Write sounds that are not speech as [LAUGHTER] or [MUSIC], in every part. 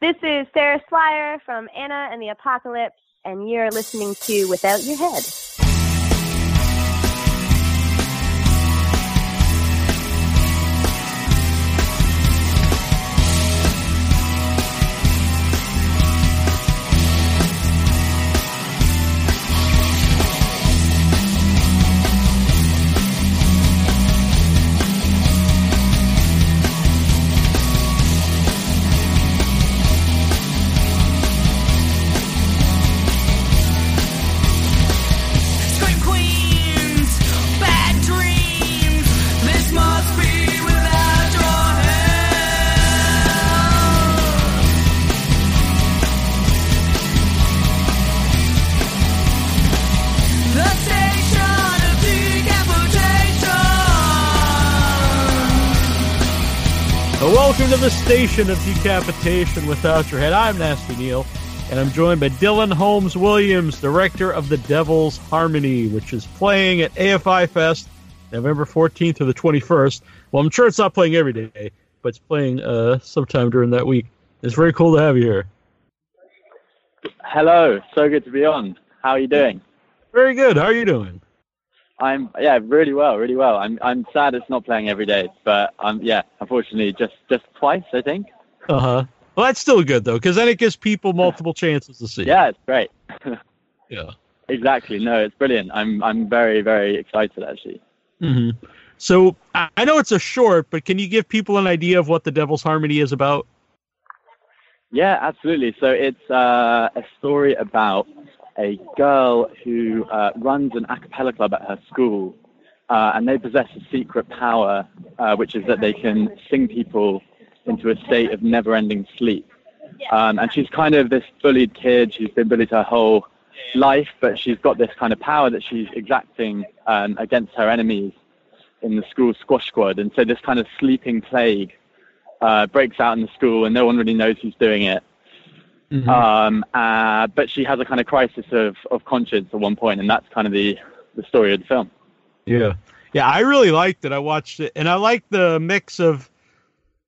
This is Sarah Swire from Anna and the Apocalypse, and you're listening to Without Your Head. Station of decapitation without your head. I'm Nasty Neil, and I'm joined by Dylan Holmes Williams, director of The Devil's Harmony, which is playing at AFI Fest November 14th to the 21st. Well, I'm sure it's not playing every day, but it's playing uh, sometime during that week. It's very cool to have you here. Hello, so good to be on. How are you doing? Very good. How are you doing? I'm yeah, really well, really well. I'm I'm sad it's not playing every day, but um yeah, unfortunately just just twice I think. Uh huh. Well, that's still good though, because then it gives people multiple chances to see. Yeah, it's great. [LAUGHS] Yeah. exactly. No, it's brilliant. I'm I'm very very excited actually. hmm So I I know it's a short, but can you give people an idea of what The Devil's Harmony is about? Yeah, absolutely. So it's uh, a story about a girl who uh, runs an a cappella club at her school, uh, and they possess a secret power, uh, which is that they can sing people into a state of never-ending sleep. Um, and she's kind of this bullied kid. She's been bullied her whole life, but she's got this kind of power that she's exacting um, against her enemies in the school squash squad. And so this kind of sleeping plague uh, breaks out in the school, and no one really knows who's doing it. Mhm. Um, uh, but she has a kind of crisis of, of conscience at one point, and that's kind of the, the story of the film. Yeah. Yeah, I really liked it. I watched it, and I like the mix of,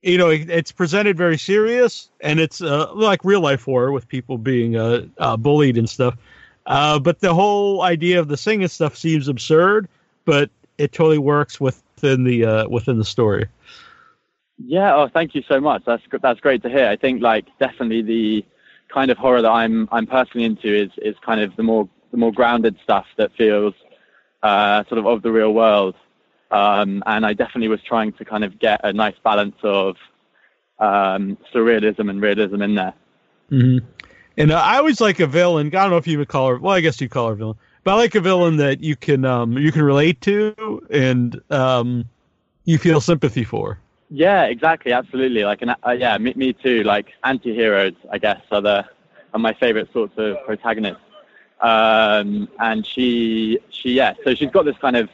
you know, it, it's presented very serious, and it's uh, like real life horror with people being uh, uh, bullied and stuff. Uh, but the whole idea of the singing stuff seems absurd, but it totally works within the uh, within the story. Yeah. Oh, thank you so much. That's that's great to hear. I think like definitely the kind of horror that I'm I'm personally into is is kind of the more the more grounded stuff that feels uh, sort of of the real world. Um, and I definitely was trying to kind of get a nice balance of um, surrealism and realism in there. hmm And uh, I always like a villain. I don't know if you would call her. Well, I guess you call her villain, but I like a villain that you can um, you can relate to and um, you feel sympathy for. Yeah, exactly, absolutely. Like, an, uh, yeah, me, me too. Like, anti-heroes, I guess, are the are my favorite sorts of protagonists. Um, and she, she, yeah. So she's got this kind of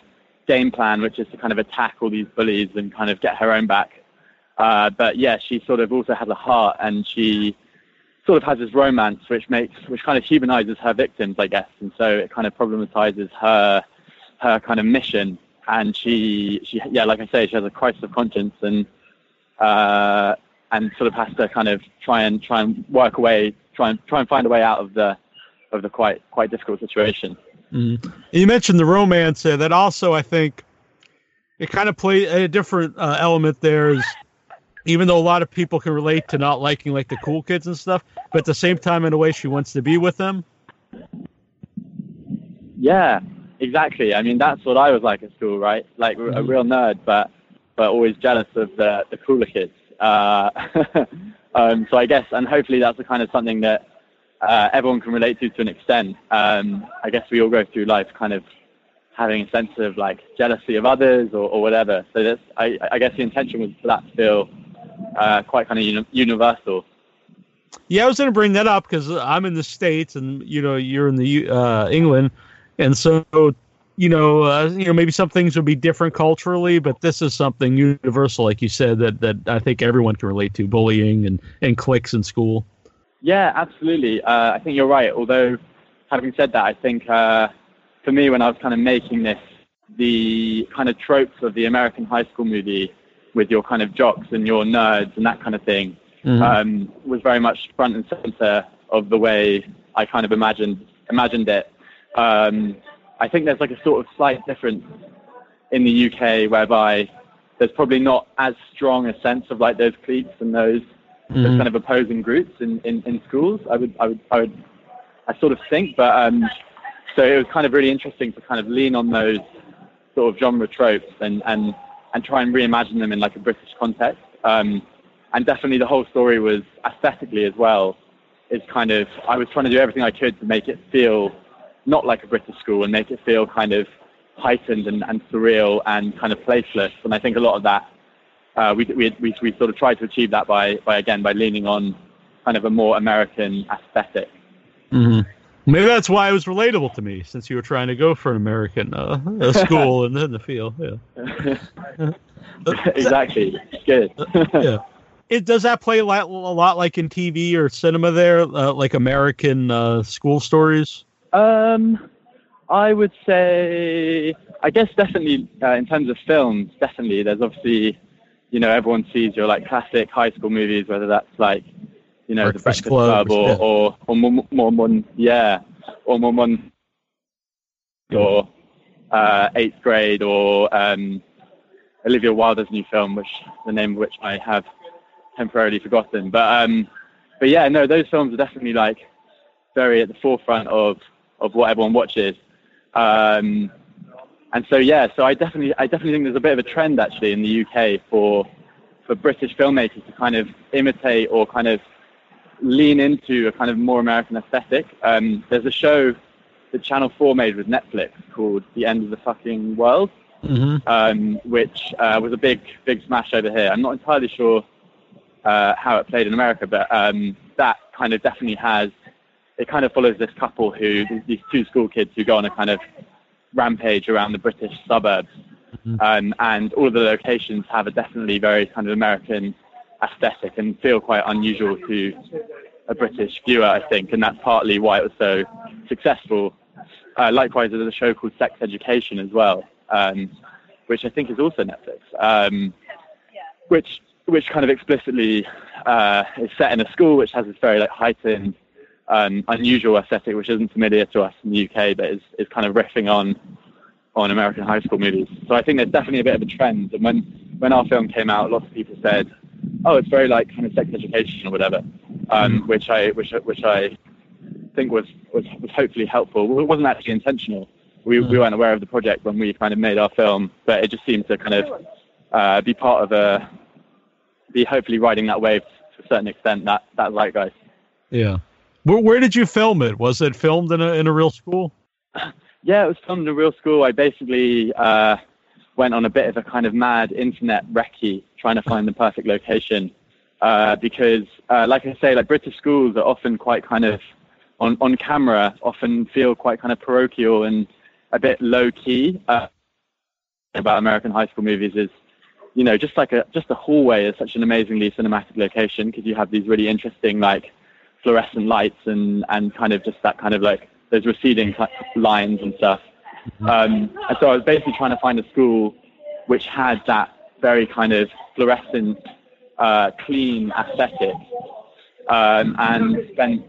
game plan, which is to kind of attack all these bullies and kind of get her own back. Uh, but yeah, she sort of also has a heart, and she sort of has this romance, which makes, which kind of humanizes her victims, I guess. And so it kind of problematizes her, her kind of mission and she she yeah like I say she has a crisis of conscience and uh, and sort of has to kind of try and try and work away try and try and find a way out of the of the quite quite difficult situation. Mm. You mentioned the romance there. That also, I think, it kind of play a different uh, element there. Is even though a lot of people can relate to not liking like the cool kids and stuff, but at the same time, in a way, she wants to be with them. Yeah, exactly. I mean that's what I was like at school, right? Like a Mhm. real nerd, but but always jealous of the the cooler kids. Uh, [LAUGHS] um, so I guess and hopefully that's the kind of something that uh, everyone can relate to to an extent. Um, I guess we all go through life kind of having a sense of like jealousy of others or, or whatever. So that's, I, I guess the intention was for that to feel uh, quite kind of uni- universal. Yeah, I was going to bring that up because I'm in the states, and you know you're in the uh, England, and so you know uh, you know maybe some things would be different culturally, but this is something universal, like you said, that that I think everyone can relate to: bullying and and cliques in school. Yeah, absolutely. Uh, I think you're right. Although, having said that, I think uh, for me, when I was kind of making this, the kind of tropes of the American high school movie with your kind of jocks and your nerds and that kind of thing Mhm. um, was very much front and center of the way I kind of imagined imagined it. Um, I think there's like a sort of slight difference in the UK whereby there's probably not as strong a sense of like those cliques and those, those Mhm. kind of opposing groups in, in, in schools. I would I would I would I sort of think, but um, so it was kind of really interesting to kind of lean on those sort of genre tropes and and and try and reimagine them in like a British context. Um, and definitely the whole story was aesthetically as well. Is kind of I was trying to do everything I could to make it feel not like a British school and make it feel kind of heightened and, and surreal and kind of placeless. And I think a lot of that uh, we, we we we sort of tried to achieve that by by again by leaning on kind of a more American aesthetic. Mhm. Maybe that's why it was relatable to me, since you were trying to go for an American uh, [LAUGHS] school in, in the field. Yeah. [LAUGHS] exactly. Good. [LAUGHS] yeah. It does that play a lot, a lot like in TV or cinema there, uh, like American uh, school stories. Um, I would say, I guess definitely uh, in terms of films, definitely. There's obviously, you know, everyone sees your like classic high school movies, whether that's like, you know, Breakfast The Breakfast Club, Club, or, yeah. or or more, more mon, yeah, or more mon, or uh, Eighth Grade, or um, Olivia Wilde's new film, which the name of which I have temporarily forgotten. But um, but yeah, no, those films are definitely like very at the forefront of of what everyone watches. Um, and so yeah, so I definitely I definitely think there's a bit of a trend actually in the UK for for British filmmakers to kind of imitate or kind of lean into a kind of more American aesthetic. Um, there's a show that Channel 4 made with Netflix called The End of the Fucking World Mm-hmm. um, which uh, was a big, big smash over here. I'm not entirely sure uh, how it played in America, but um, that kind of definitely has. It kind of follows this couple who, these two school kids who go on a kind of rampage around the British suburbs, Mhm. um, and all of the locations have a definitely very kind of American aesthetic and feel quite unusual to a British viewer, I think, and that's partly why it was so successful. Uh, likewise, there's a show called Sex Education as well, um, which I think is also Netflix, um, which which kind of explicitly uh, is set in a school which has this very like heightened, um, unusual aesthetic, which isn't familiar to us in the UK, but is, is kind of riffing on on American high school movies. So I think there's definitely a bit of a trend. And when when our film came out, lots of people said, "Oh, it's very like kind of sex education or whatever," um, which I which which I think was, was was hopefully helpful. It wasn't actually intentional. We we weren't aware of the project when we kind of made our film, but it just seemed to kind of uh, be part of a be hopefully riding that wave to a certain extent. That that zeitgeist. Yeah. Where, where did you film it? Was it filmed in a in a real school? Yeah, it was filmed in a real school. I basically uh, went on a bit of a kind of mad internet recce trying to find the perfect location uh, because, uh, like I say, like British schools are often quite kind of on on camera, often feel quite kind of parochial and a bit low key. Uh, about American high school movies is, you know, just like a just a hallway is such an amazingly cinematic location because you have these really interesting like fluorescent lights and and kind of just that kind of like those receding lines and stuff. Um, and so I was basically trying to find a school which had that very kind of fluorescent, uh, clean aesthetic, um, and spent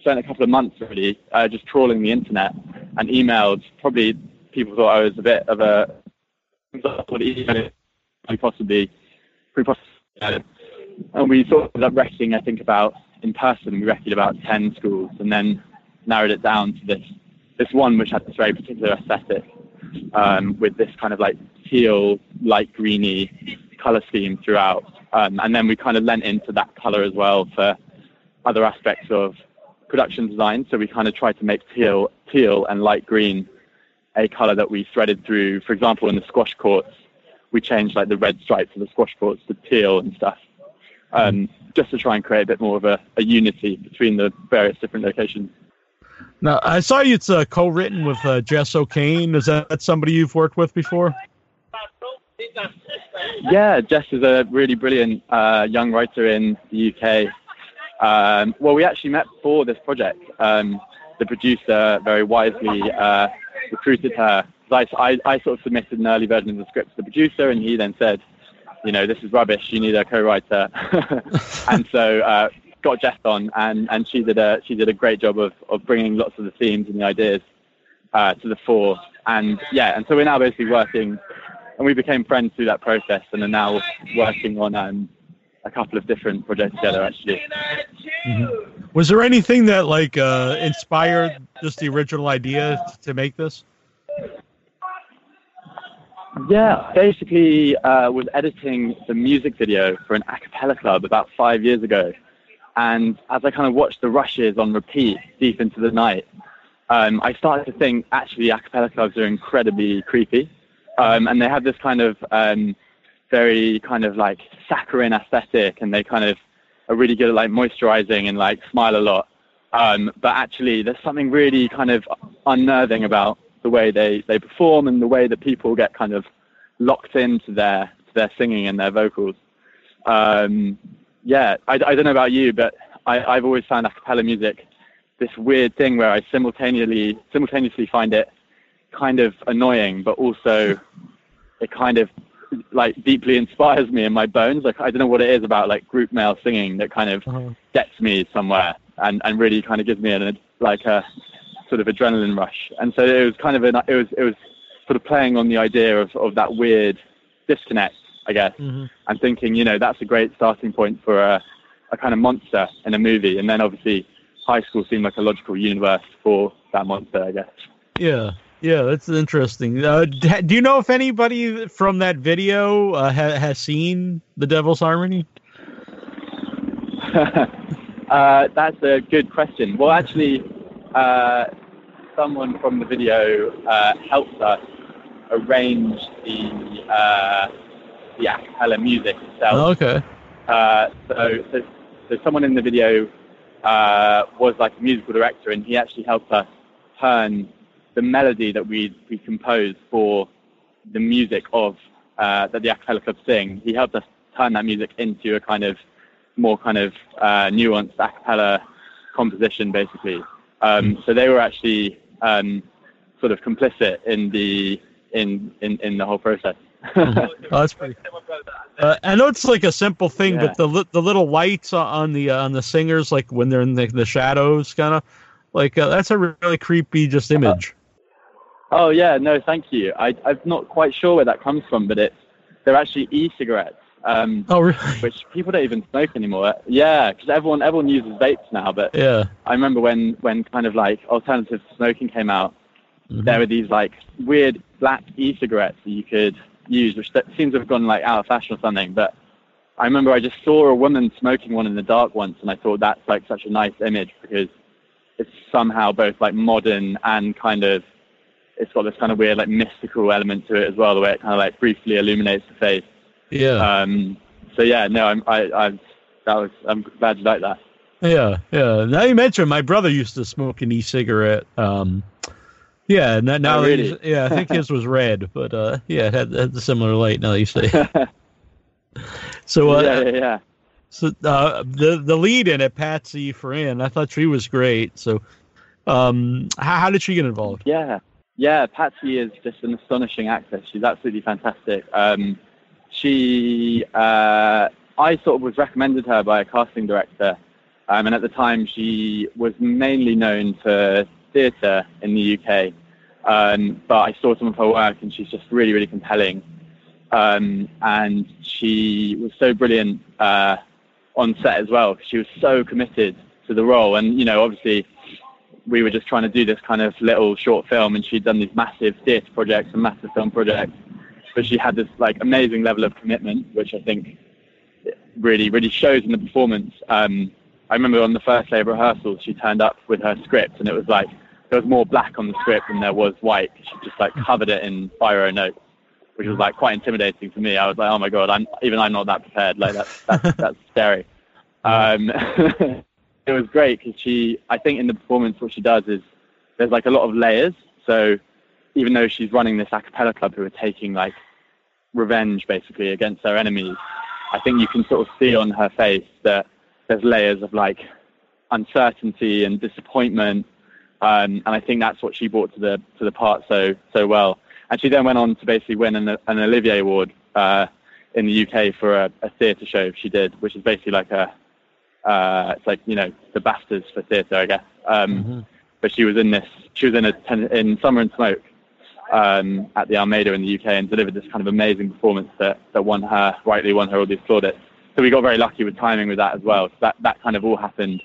spent a couple of months really uh, just trawling the internet and emailed. Probably people thought I was a bit of a possibly, possibly. And we sort of ended up wrecking, I think, about in person. We wrecked about ten schools, and then narrowed it down to this this one which had this very particular aesthetic um, with this kind of like teal, light greeny color scheme throughout. Um, and then we kind of lent into that color as well for other aspects of production design. So we kind of tried to make teal, teal and light green a color that we threaded through. For example, in the squash courts, we changed like the red stripes of the squash courts to teal and stuff, um, just to try and create a bit more of a, a unity between the various different locations. Now I saw you. It's uh, co-written with uh, Jess O'Kane. Is that somebody you've worked with before? Yeah, Jess is a really brilliant uh, young writer in the UK. Um, well, we actually met for this project. Um, the producer very wisely uh, recruited her. I, I sort of submitted an early version of the script to the producer, and he then said, you know, this is rubbish. You need a co-writer. [LAUGHS] and so uh, got Jess on, and, and she did a she did a great job of, of bringing lots of the themes and the ideas uh, to the fore. And yeah, and so we're now basically working, and we became friends through that process, and are now working on um, a couple of different projects together. Actually, Was there anything that like uh, inspired just the original idea to make this? Yeah, basically uh, was editing the music video for an a cappella club about five years ago. And as I kind of watched the rushes on repeat deep into the night, um, I started to think actually a cappella clubs are incredibly creepy. Um, and they have this kind of um, very kind of like saccharine aesthetic and they kind of are really good at like moisturizing and like smile a lot. Um, but actually there's something really kind of unnerving about the way they, they perform and the way that people get kind of locked into their to their singing and their vocals. Um, yeah, I, I don't know about you, but I, I've always found a cappella music this weird thing where I simultaneously simultaneously find it kind of annoying, but also it kind of like deeply inspires me in my bones. Like I don't know what it is about like group male singing that kind of Uh-huh. gets me somewhere and, and really kind of gives me an like a sort of adrenaline rush. And so it was kind of an it was it was sort of playing on the idea of, of that weird disconnect, I guess, Mhm. and thinking you know that's a great starting point for a, a kind of monster in a movie. And then obviously high school seemed like a logical universe for that monster, I guess. Yeah, yeah, that's interesting. Uh, do you know if anybody from that video uh, ha- has seen the Devil's Harmony? [LAUGHS] uh, that's a good question. Well, actually, uh, someone from the video uh, helped us arrange the uh, the a cappella music itself. Oh, okay. Uh, so, so, so someone in the video uh, was like a musical director, and he actually helped us turn the melody that we we composed for the music of uh, that the a cappella club sing. He helped us turn that music into a kind of more kind of uh, nuanced a cappella composition, basically. Um, so they were actually um, sort of complicit in the in in, in the whole process. [LAUGHS] Oh, that's pretty. Uh, I know it's like a simple thing, Yeah. but the li- the little lights on- the uh, on the singers, like when they're in the, the shadows, kind of like uh, that's a really creepy just image. Oh yeah, no, thank you. I, I'm not quite sure where that comes from, but it's they're actually e-cigarettes, um, Oh, really? which people don't even smoke anymore. Yeah, because everyone everyone uses vapes now. But Yeah. I remember when when kind of like alternative smoking came out, Mhm. there were these like weird black e-cigarettes that you could use, which that seems to have gone like out of fashion or something. But I remember I just saw a woman smoking one in the dark once, and I thought that's like such a nice image because it's somehow both like modern and kind of it's got this kind of weird like mystical element to it as well, the way it kind of like briefly illuminates the face. Yeah. Um, so yeah, no, I'm I, I that was I'm glad you like that. Yeah, yeah. Now you mentioned my brother used to smoke an e-cigarette. Um, yeah, now, now Oh, really? yeah, I think his was red, but uh, yeah, it had, had a similar light. Now you say. [LAUGHS] So, uh, yeah, yeah, yeah. so uh, the the lead in it, Patsy Ferran, I thought she was great. So, um, how, how did she get involved? Yeah, yeah. Patsy is just an astonishing actress. She's absolutely fantastic. Um, she, uh, I sort of was recommended her by a casting director, um, and at the time she was mainly known for theatre in the UK. Um, but I saw some of her work, and she's just really, really compelling. Um, and she was so brilliant uh, on set as well. She was so committed to the role, and you know, obviously we were just trying to do this kind of little short film and she'd done these massive theatre projects and massive film projects but she had this like amazing level of commitment which i think really really shows in the performance. Um, i remember on the first day of rehearsals she turned up with her script and it was like there was more black on the script than there was white. She just like covered it in biro notes which was like quite intimidating to me. I was like oh my god i'm even i'm not that prepared. Like that's that's, [LAUGHS] that's scary. Um, [LAUGHS] it was great because she, I think in the performance, what she does is there's like a lot of layers. So even though she's running this a cappella club who are taking like revenge basically against their enemies, I think you can sort of see on her face that there's layers of like uncertainty and disappointment. Um, and I think that's what she brought to the to the part so so well. And she then went on to basically win an, an Olivier Award uh, in the UK for a, a theatre show she did, which is basically like a uh, it's like you know the BAFTAs for theatre, I guess. Um, Mhm. But she was in this. She was in a ten, in Summer and Smoke um, at the Almeida in the UK and delivered this kind of amazing performance that that won her rightly won her all these plaudits. So we got very lucky with timing with that as well. So that that kind of all happened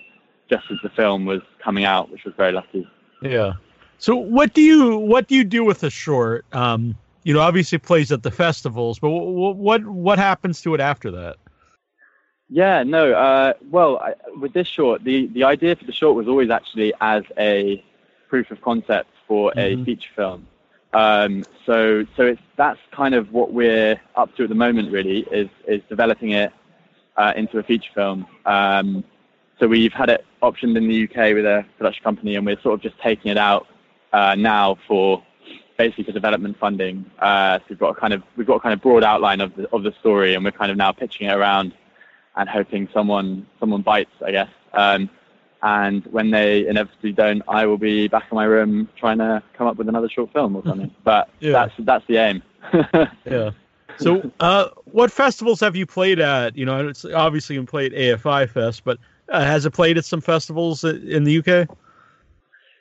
just as the film was coming out, which was very lucky. Yeah. So what do you what do you do with a short? Um, you know, obviously it plays at the festivals, but what what what happens to it after that? Yeah, no. Uh, well, I, with this short, the, the idea for the short was always actually as a proof of concept for a Mhm. feature film. Um, so so it's that's kind of what we're up to at the moment. Really, is is developing it uh, into a feature film. Um, so we've had it optioned in the UK with a production company, and we're sort of just taking it out uh, now for basically for development funding. Uh, so we've got a kind of we've got a kind of broad outline of the of the story, and we're kind of now pitching it around and hoping someone someone bites, I guess. Um, and when they inevitably don't, I will be back in my room trying to come up with another short film or something. [LAUGHS] But Yeah. that's that's the aim. [LAUGHS] Yeah. So, uh, what festivals have you played at? You know, it's obviously you played AFI Fest, but uh, has it played at some festivals in the UK?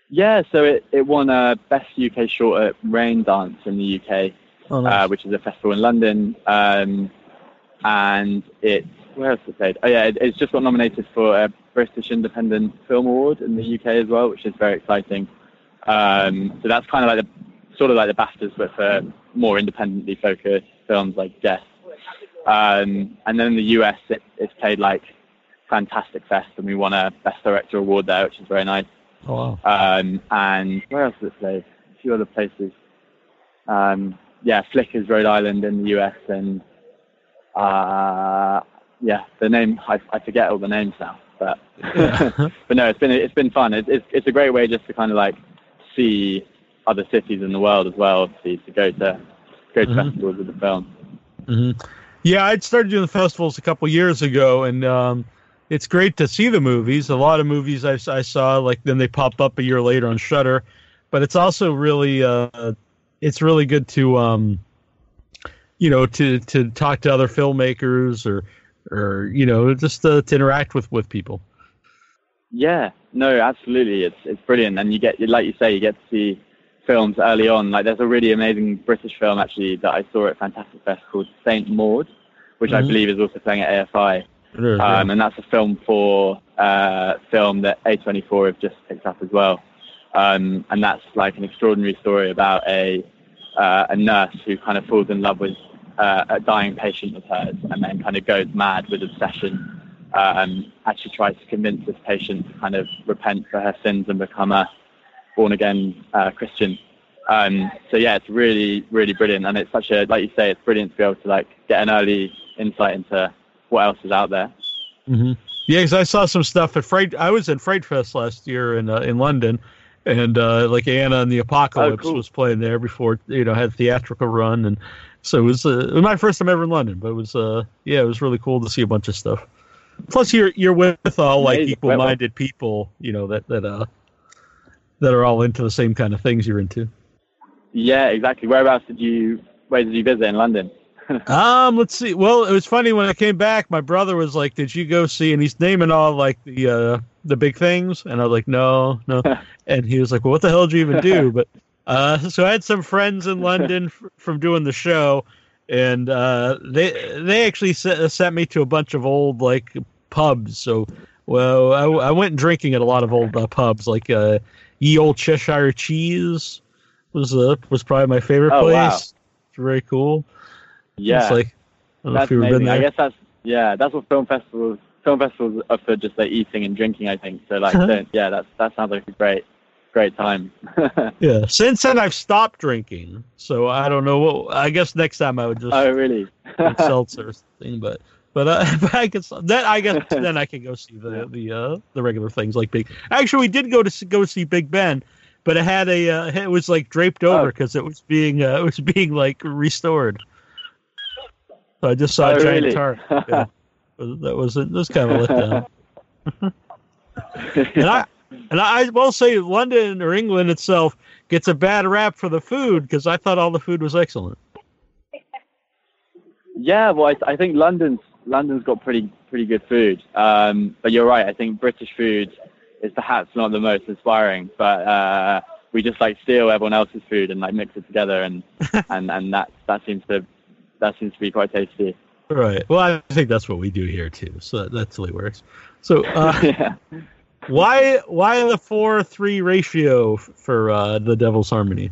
yeah, so it, it won a best UK short at Raindance in the UK, Oh, uh, which is a festival in London. Um, and it's where else it played? Oh yeah, it, it's just got nominated for a British Independent Film Award in the UK as well, which is very exciting. Um, so that's kind of like the sort of like the BAFTAs, but for more independently focused films like Death. Um, and then in the US, it, it's played like Fantastic Fest, and we won a Best Director award there, which is very nice. oh wow. Um, and where else did it play? A few other places. Um, yeah, Flickers, Rhode Island in the US, and uh, yeah, the name I, I forget all the names now, but [LAUGHS] [LAUGHS] but no, it's been it's been fun. It, it's it's a great way just to kind of like see other cities in the world as well, obviously, to go to go to Mhm. festivals with the film. hmm Yeah, I'd started doing the festivals a couple years ago, and um, it's great to see the movies. A lot of movies I, I saw, like then they pop up a year later on Shutter, but it's also really uh, it's really good to um, you know to to talk to other filmmakers or or you know just uh, to interact with with people. Yeah, no, absolutely. It's it's brilliant, and you get like you say, you get to see films early on. Like there's a really amazing British film actually that I saw at Fantastic Fest called Saint Maud, which I Mhm. believe is also playing at AFI, um, and that's a film for uh, film that A24 have just picked up as well. Um, and that's like an extraordinary story about a uh, a nurse who kind of falls in love with uh, a dying patient of hers, and then kind of goes mad with obsession. Um, actually tries to convince this patient to kind of repent for her sins and become a born again uh, Christian. Um, so yeah, it's really, really brilliant, and it's such a like you say, it's brilliant to be able to like get an early insight into what else is out there. hmm Yeah, because I saw some stuff at Fright. I was at Fright Fest last year in uh, in London, and uh, like Anna and the Apocalypse cool. was playing there before you know had a theatrical run, and so it was, uh, it was my first time ever in London. But it was uh, yeah, it was really cool to see a bunch of stuff. Plus, you're you're with all like equal-minded people, you know that that uh that are all into the same kind of things you're into. Yeah, exactly. Whereabouts did you where did you visit in London? [LAUGHS] Um, let's see. Well, it was funny when I came back. My brother was like, "Did you go see?" And he's naming all like the uh the big things, and I was like, "No, no." [LAUGHS] and he was like, "Well, what the hell did you even do?" [LAUGHS] But uh, so I had some friends in [LAUGHS] London f- from doing the show, and uh, they they actually sent, sent me to a bunch of old like pubs. So, well, I, I went drinking at a lot of old uh, pubs, like uh, Ye Old Cheshire Cheese was uh, was probably my favorite Oh, place. wow. It's very cool. Yeah, It's like I don't know that's if you've been amazing. I there. guess that's yeah, that's what film festivals film festivals are for, just like eating and drinking. I think so. Like, [LAUGHS] yeah, that's that sounds like great great time. [LAUGHS] Yeah. Since then, I've stopped drinking, so I don't know. What, I guess next time I would just oh, really? [LAUGHS] seltzer thing, but but, uh, [LAUGHS] but I guess then I guess then I can go see the the uh, the regular things like big. Actually, we did go to go see Big Ben, but it had a uh, it was like draped over Oh. because it was being uh, it was being like restored. So I just saw Oh, a giant really? tarp. Yeah. that was that was kind of let down. And I and I will say London or England itself gets a bad rap for the food because I thought all the food was excellent. Yeah, well, I, I think London's London's got pretty pretty good food. Um, but you're right. I think British food is perhaps not the most inspiring, but uh, we just like steal everyone else's food and like mix it together, and [LAUGHS] and and that that seems to that seems to be quite tasty. Right. Well, I think that's what we do here too. So that, that totally works. So uh, [LAUGHS] yeah. Why why the four three ratio for uh, the Devil's Harmony?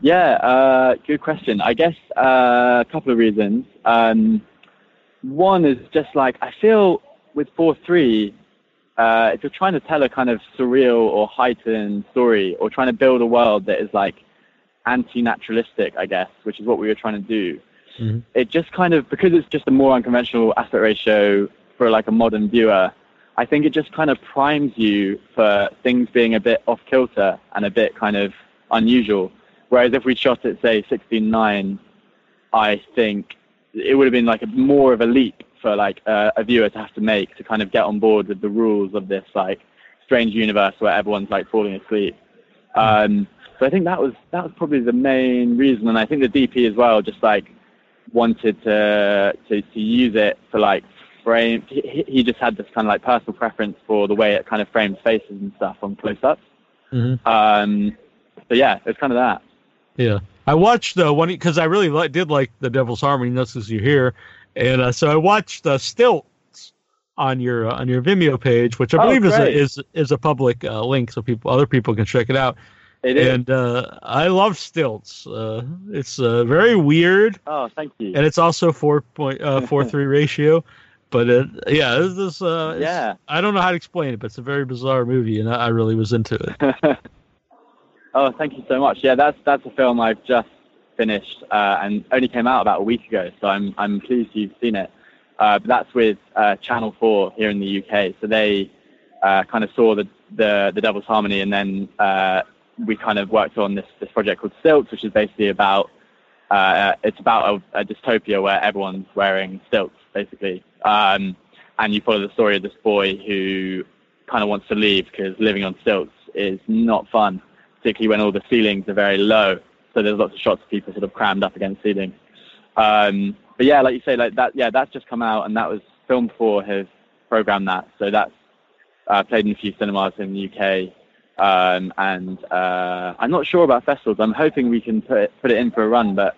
Yeah, uh, good question. I guess uh, a couple of reasons. Um, one is just like I feel with four three, uh, if you're trying to tell a kind of surreal or heightened story, or trying to build a world that is like anti-naturalistic, I guess, which is what we were trying to do. Mhm. It just kind of because it's just a more unconventional aspect ratio for like a modern viewer. I think it just kind of primes you for things being a bit off kilter and a bit kind of unusual. Whereas if we shot it, say, 16.9, I think it would have been like a, more of a leap for like uh, a viewer to have to make to kind of get on board with the rules of this like strange universe where everyone's like falling asleep. Um, so I think that was that was probably the main reason, and I think the DP as well just like wanted to to, to use it for like frame. He, he just had this kind of like personal preference for the way it kind of frames faces and stuff on close-ups. Mhm. Um, so yeah, it's kind of that. Yeah, I watched the one because I really li- did like the Devil's Harmony. That's because you hear, and uh, so I watched uh, Stilts on your uh, on your Vimeo page, which I Oh, believe is a, is is a public uh, link, so people other people can check it out. It is. And uh, I love Stilts. Uh, it's uh, very weird, oh, thank you. and it's also four point uh, four three ratio. But it, yeah, this is uh, it's- Yeah. I don't know how to explain it, but it's a very bizarre movie, and I, I really was into it. [LAUGHS] oh, thank you so much. Yeah, that's that's a film I've just finished uh, and only came out about a week ago. So I'm I'm pleased you've seen it. Uh, but that's with uh, Channel Four here in the UK. So they uh, kind of saw the, the the Devil's Harmony, and then uh, we kind of worked on this this project called Stilts, which is basically about uh, it's about a, a dystopia where everyone's wearing stilts, basically. Um, and you follow the story of this boy who kind of wants to leave because living on stilts is not fun, particularly when all the ceilings are very low. So there's lots of shots of people sort of crammed up against ceilings. Um, but yeah, like you say, like that, yeah, that's just come out, and that was Film Four has programmed that, so that's uh, played in a few cinemas in the UK. Um, and uh, I'm not sure about festivals. I'm hoping we can put it, put it in for a run, but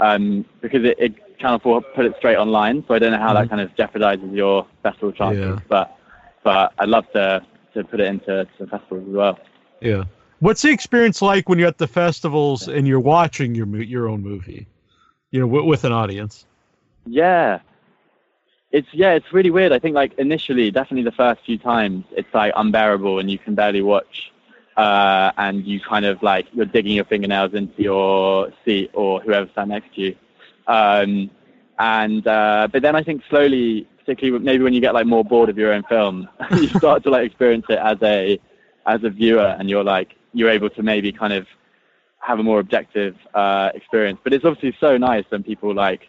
um, because it, it Channel Four put it straight online, so I don't know how that kind of jeopardizes your festival chances. Yeah. But but I'd love to to put it into to festivals as well. Yeah. What's the experience like when you're at the festivals and you're watching your your own movie? You know, w- with an audience. Yeah. It's yeah, it's really weird. I think like initially, definitely the first few times, it's like unbearable and you can barely watch. Uh, and you kind of like you're digging your fingernails into your seat or whoever's sat next to you. Um, and uh, but then I think slowly, particularly maybe when you get like more bored of your own film, [LAUGHS] you start to like experience it as a as a viewer, and you're like you're able to maybe kind of have a more objective uh, experience. But it's obviously so nice when people like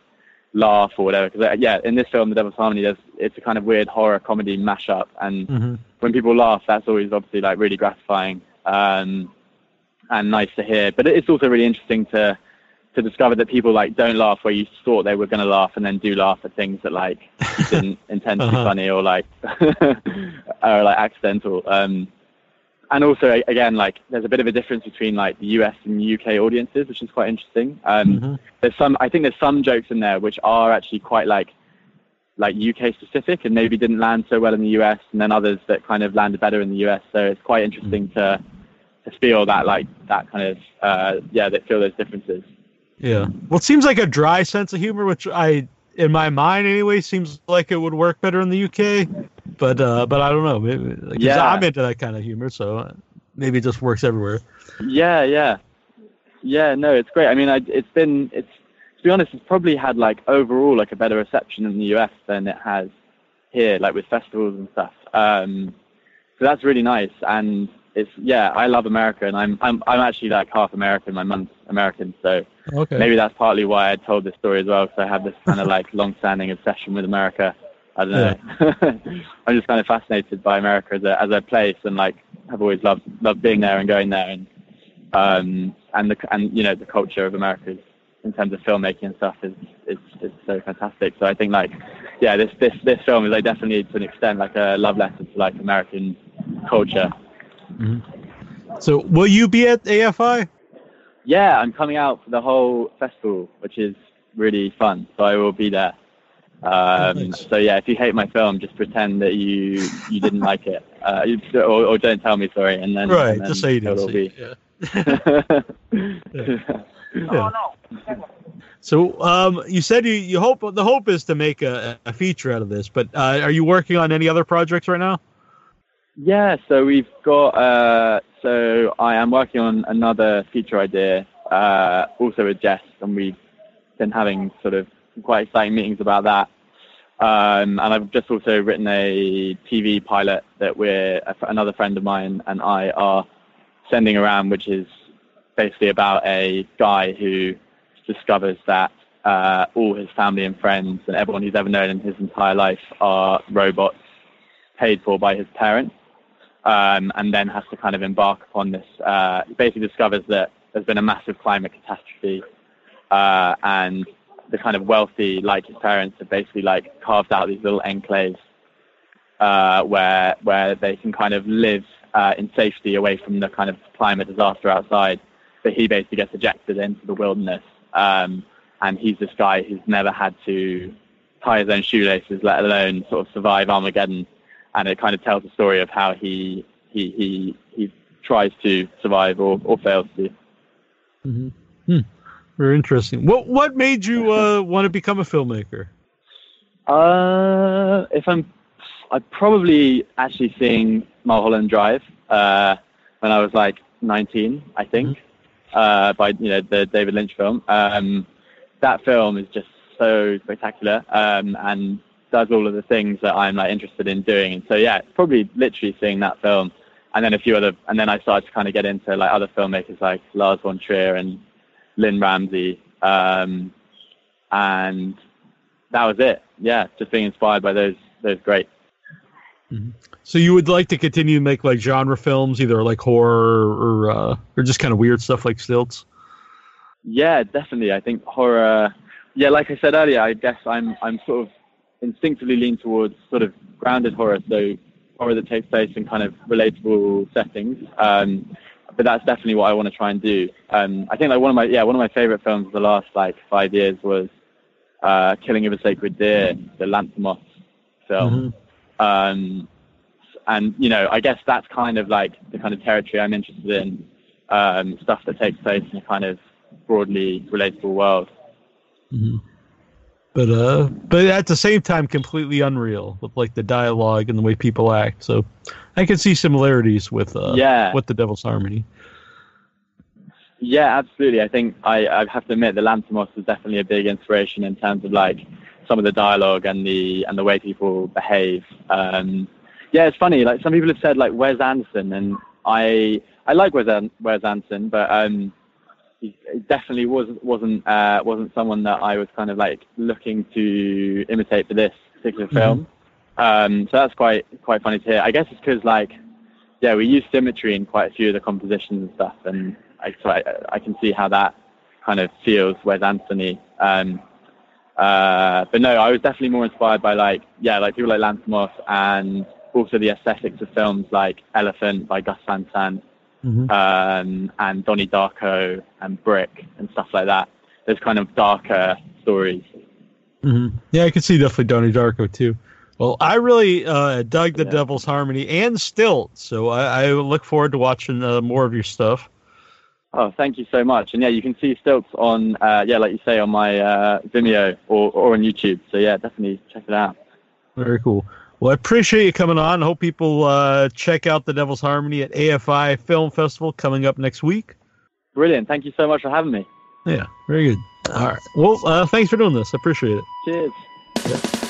laugh or whatever. Because yeah, in this film, The Devil's Harmony, there's it's a kind of weird horror comedy mashup, and Mm-hmm. when people laugh, that's always obviously like really gratifying um, and nice to hear. But it's also really interesting to to discover that people like don't laugh where you thought they were going to laugh, and then do laugh at things that like you [LAUGHS] didn't intend to be Uh-huh. funny or like [LAUGHS] or like accidental. Um, and also again, like there's a bit of a difference between like the US and UK audiences, which is quite interesting. Um, Mhm. There's some, I think there's some jokes in there which are actually quite like like UK specific and maybe didn't land so well in the US, and then others that kind of landed better in the US. So it's quite interesting to to feel that like that kind of uh, yeah, that feel those differences. Yeah. Well, it seems like a dry sense of humor, which I, in my mind anyway, seems like it would work better in the UK. But uh, but I don't know. Maybe, like, Yeah. I'm into that kind of humor, so maybe it just works everywhere. Yeah, yeah, yeah. No, it's great. I mean, I, it's been it's to be honest, it's probably had like overall like a better reception in the US than it has here, like with festivals and stuff. Um, so that's really nice, and it's yeah, I love America, and I'm I'm I'm actually like half American. My mum's American, so Okay. maybe that's partly why I told this story as well, because I have this kind of like [LAUGHS] long-standing obsession with America. I don't know. [LAUGHS] I'm just kind of fascinated by America as a as a place, and like I've always loved loved being there and going there, and um and the and you know the culture of America is in terms of filmmaking and stuff is is, is so fantastic. So I think like yeah, this this this film is like definitely to an extent like a love letter to like American culture. So, will you be at AFI? Yeah, I'm coming out for the whole festival, which is really fun. So I will be there. Um, Nice. So yeah, if you hate my film, just pretend that you you didn't like it, uh, you- or, or don't tell me sorry, and then Right, and then just say you didn't it'll see be. it. Yeah. [LAUGHS] Yeah. [LAUGHS] So, um, you said you, you hope the hope is to make a, a feature out of this, but uh, are you working on any other projects right now? Yeah, so we've got. Uh, so I am working on another feature idea, uh, also with Jess, and we've been having sort of quite exciting meetings about that. Um, and I've just also written a TV pilot that we're another friend of mine and I are sending around, which is basically about a guy who discovers that uh, all his family and friends and everyone he's ever known in his entire life are robots paid for by his parents, um, and then has to kind of embark upon this. Uh, he basically discovers that there's been a massive climate catastrophe, uh, and the kind of wealthy, like his parents, have basically like carved out these little enclaves uh, where where they can kind of live uh, in safety away from the kind of climate disaster outside. But he basically gets ejected into the wilderness, um, and he's this guy who's never had to tie his own shoelaces, let alone sort of survive Armageddon. And it kind of tells the story of how he he he, he tries to survive or, or fails to. Mm-hmm. Hmm. Very interesting. What what made you uh, want to become a filmmaker? Uh, if I'm, I'm probably actually seeing Mulholland Drive uh, when I was like 19, I think, uh, by you know the David Lynch film. Um, that film is just so spectacular um, and does all of the things that I'm like interested in doing. And so yeah, probably literally seeing that film, and then a few other, and then I started to kind of get into like other filmmakers like Lars von Trier and Lynne Ramsay, um, and that was it. Yeah, just being inspired by those those great. So you would like to continue to make like genre films, either like horror or uh, or just kind of weird stuff like stilts. Yeah, definitely. I think horror. Yeah, like I said earlier, I guess I'm I'm sort of instinctively lean towards sort of grounded horror, so horror that takes place in kind of relatable settings. Um, but that's definitely what I want to try and do. Um, I think like one of my yeah one of my favorite films of the last like five years was uh, Killing of a Sacred Deer, the Lanthimos film. Um, and you know, I guess that's kind of like the kind of territory I'm interested in, um, stuff that takes place in a kind of broadly relatable world. But uh, but at the same time, completely unreal with like the dialogue and the way people act. So I can see similarities with uh, Yeah. with the Devil's Harmony. Yeah, absolutely. I think I, I have to admit the Lanthimos is definitely a big inspiration in terms of like some of the dialogue and the and the way people behave. Um, yeah, it's funny. Like some people have said like Wes Anderson, and I I like Wes, An- Wes Anderson, but um, he definitely was wasn't uh, wasn't someone that I was kind of like looking to imitate for this particular film. Um, so that's quite quite funny to hear. I guess it's because like yeah, we use symmetry in quite a few of the compositions and stuff, and I, so I, I can see how that kind of feels Wes Anthony. Um, uh, but no, I was definitely more inspired by like, yeah, like people like Lanthimos and also the aesthetics of films like Elephant by Gus Van Sant um, and Donnie Darko and Brick and stuff like that. Those kind of darker stories. hmm Yeah, I could see definitely Donnie Darko too. Well, I really uh, dug the Yeah. Devil's Harmony and Stilt, so I, I look forward to watching uh, more of your stuff. Oh, thank you so much. And yeah, you can see stilts on, uh, yeah, like you say, on my uh, Vimeo or, or on YouTube. So yeah, definitely check it out. Very cool. Well, I appreciate you coming on. I hope people uh, check out the Devil's Harmony at AFI Film Festival coming up next week. Brilliant. Thank you so much for having me. Yeah, very good. All right. Well, uh, thanks for doing this. I appreciate it. Cheers.